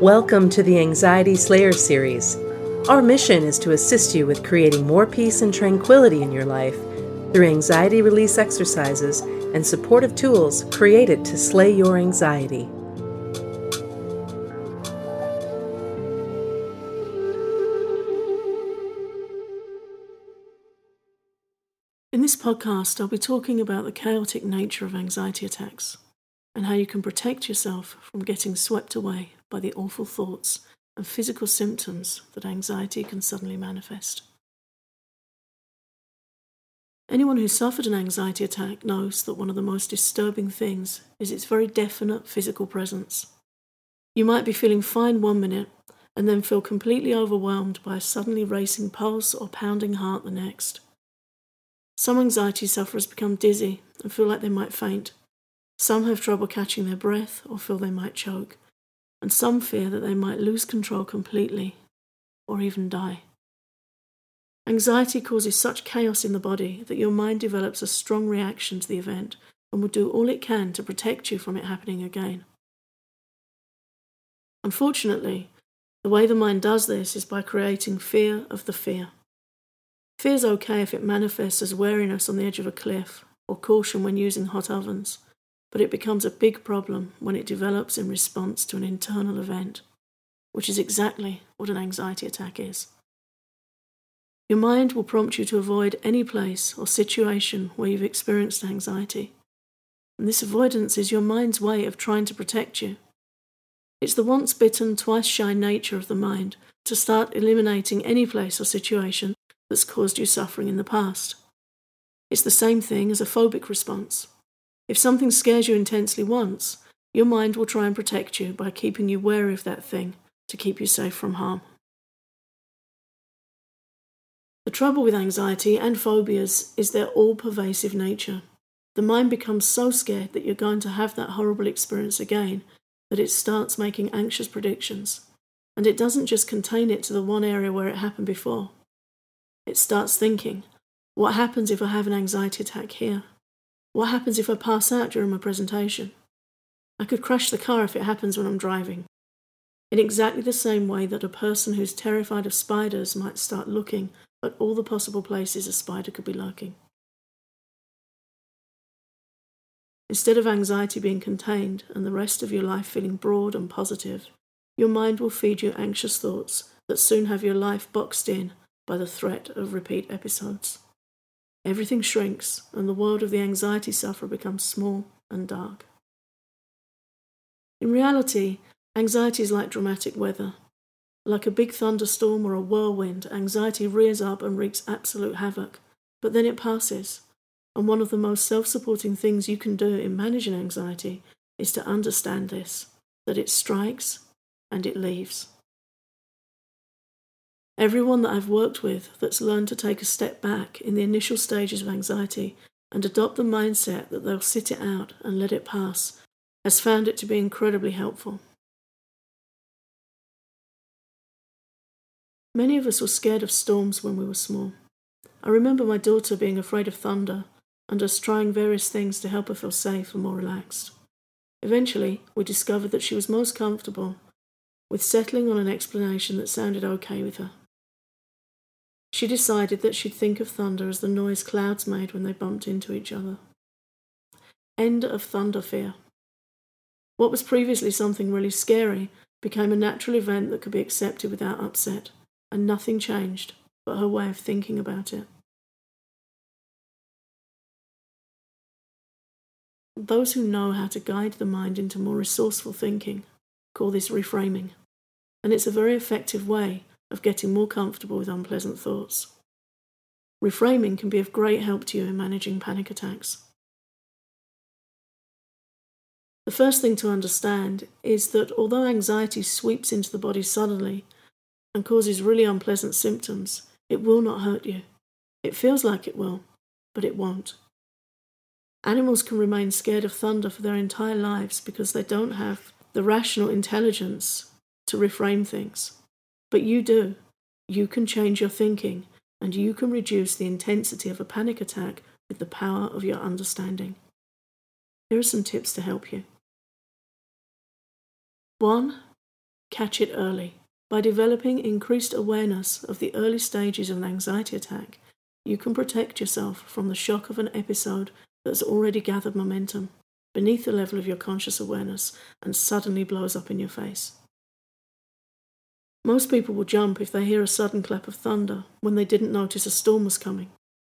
Welcome to the Anxiety Slayer series. Our mission is to assist you with creating more peace and tranquility in your life through anxiety release exercises and supportive tools created to slay your anxiety. In this podcast, I'll be talking about the chaotic nature of anxiety attacks and how you can protect yourself from getting swept away by the awful thoughts and physical symptoms that anxiety can suddenly manifest. Anyone who suffered an anxiety attack knows that one of the most disturbing things is its very definite physical presence. You might be feeling fine one minute and then feel completely overwhelmed by a suddenly racing pulse or pounding heart the next. Some anxiety sufferers become dizzy and feel like they might faint. Some have trouble catching their breath or feel they might choke and some fear that they might lose control completely or even die. Anxiety causes such chaos in the body that your mind develops a strong reaction to the event and will do all it can to protect you from it happening again. Unfortunately, the way the mind does this is by creating fear of the fear. Fear is okay if it manifests as wariness on the edge of a cliff or caution when using hot ovens but it becomes a big problem when it develops in response to an internal event, which is exactly what an anxiety attack is. Your mind will prompt you to avoid any place or situation where you've experienced anxiety. And this avoidance is your mind's way of trying to protect you. It's the once bitten, twice shy nature of the mind to start eliminating any place or situation that's caused you suffering in the past. It's the same thing as a phobic response. If something scares you intensely once, your mind will try and protect you by keeping you wary of that thing to keep you safe from harm. The trouble with anxiety and phobias is their all pervasive nature. The mind becomes so scared that you're going to have that horrible experience again that it starts making anxious predictions. And it doesn't just contain it to the one area where it happened before. It starts thinking, what happens if I have an anxiety attack here? What happens if I pass out during my presentation? I could crash the car if it happens when I'm driving. In exactly the same way that a person who's terrified of spiders might start looking at all the possible places a spider could be lurking. Instead of anxiety being contained and the rest of your life feeling broad and positive, your mind will feed you anxious thoughts that soon have your life boxed in by the threat of repeat episodes. Everything shrinks, and the world of the anxiety sufferer becomes small and dark. In reality, anxiety is like dramatic weather. Like a big thunderstorm or a whirlwind, anxiety rears up and wreaks absolute havoc, but then it passes. And one of the most self supporting things you can do in managing anxiety is to understand this that it strikes and it leaves. Everyone that I've worked with that's learned to take a step back in the initial stages of anxiety and adopt the mindset that they'll sit it out and let it pass has found it to be incredibly helpful. Many of us were scared of storms when we were small. I remember my daughter being afraid of thunder and us trying various things to help her feel safe and more relaxed. Eventually, we discovered that she was most comfortable with settling on an explanation that sounded okay with her. She decided that she'd think of thunder as the noise clouds made when they bumped into each other. End of thunder fear. What was previously something really scary became a natural event that could be accepted without upset, and nothing changed but her way of thinking about it. Those who know how to guide the mind into more resourceful thinking call this reframing, and it's a very effective way of getting more comfortable with unpleasant thoughts. Reframing can be of great help to you in managing panic attacks. The first thing to understand is that although anxiety sweeps into the body suddenly and causes really unpleasant symptoms, it will not hurt you. It feels like it will, but it won't. Animals can remain scared of thunder for their entire lives because they don't have the rational intelligence to reframe things. But you do. You can change your thinking, and you can reduce the intensity of a panic attack with the power of your understanding. Here are some tips to help you. 1. Catch it early. By developing increased awareness of the early stages of an anxiety attack, you can protect yourself from the shock of an episode that's already gathered momentum beneath the level of your conscious awareness and suddenly blows up in your face. Most people will jump if they hear a sudden clap of thunder when they didn't notice a storm was coming,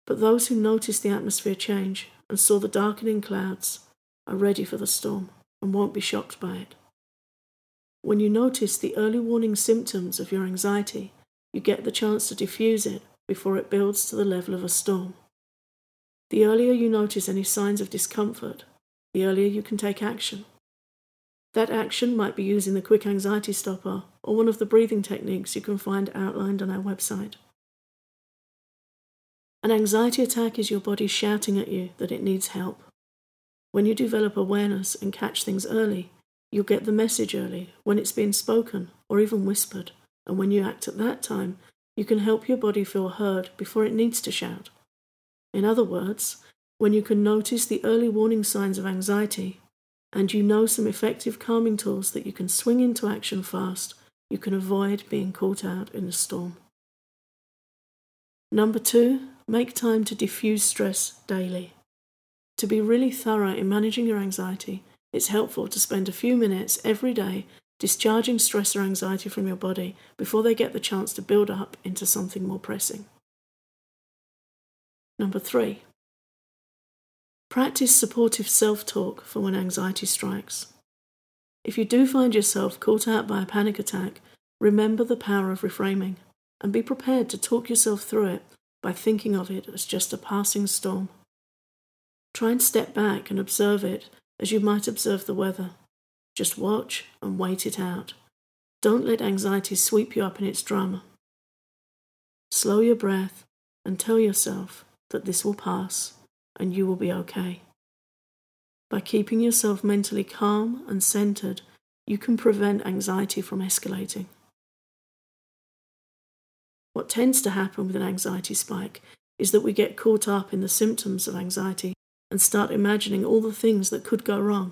but those who noticed the atmosphere change and saw the darkening clouds are ready for the storm and won't be shocked by it. When you notice the early warning symptoms of your anxiety, you get the chance to diffuse it before it builds to the level of a storm. The earlier you notice any signs of discomfort, the earlier you can take action. That action might be using the quick anxiety stopper or one of the breathing techniques you can find outlined on our website. An anxiety attack is your body shouting at you that it needs help. When you develop awareness and catch things early, you'll get the message early when it's being spoken or even whispered, and when you act at that time, you can help your body feel heard before it needs to shout. In other words, when you can notice the early warning signs of anxiety and you know some effective calming tools that you can swing into action fast, you can avoid being caught out in a storm. Number two, make time to diffuse stress daily. To be really thorough in managing your anxiety, it's helpful to spend a few minutes every day discharging stress or anxiety from your body before they get the chance to build up into something more pressing. Number three, practice supportive self talk for when anxiety strikes. If you do find yourself caught out by a panic attack, remember the power of reframing and be prepared to talk yourself through it by thinking of it as just a passing storm. Try and step back and observe it as you might observe the weather. Just watch and wait it out. Don't let anxiety sweep you up in its drama. Slow your breath and tell yourself that this will pass and you will be okay. By keeping yourself mentally calm and centered, you can prevent anxiety from escalating. What tends to happen with an anxiety spike is that we get caught up in the symptoms of anxiety and start imagining all the things that could go wrong.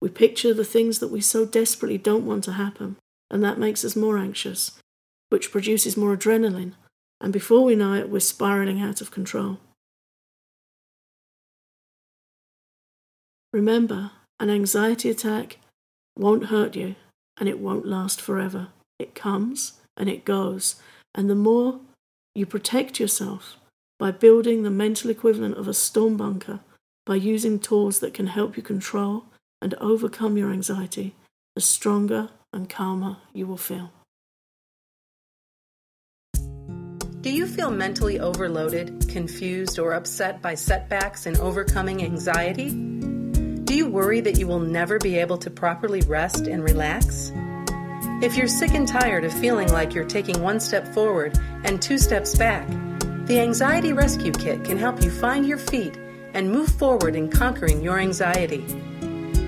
We picture the things that we so desperately don't want to happen, and that makes us more anxious, which produces more adrenaline, and before we know it, we're spiraling out of control. Remember, an anxiety attack won't hurt you and it won't last forever. It comes and it goes, and the more you protect yourself by building the mental equivalent of a storm bunker, by using tools that can help you control and overcome your anxiety, the stronger and calmer you will feel. Do you feel mentally overloaded, confused, or upset by setbacks in overcoming anxiety? Do you worry that you will never be able to properly rest and relax? If you're sick and tired of feeling like you're taking one step forward and two steps back, the Anxiety Rescue Kit can help you find your feet and move forward in conquering your anxiety.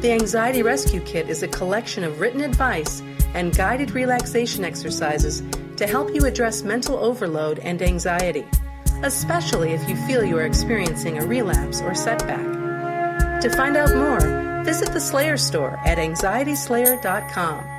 The Anxiety Rescue Kit is a collection of written advice and guided relaxation exercises to help you address mental overload and anxiety, especially if you feel you are experiencing a relapse or setback. To find out more, visit the Slayer store at anxietyslayer.com.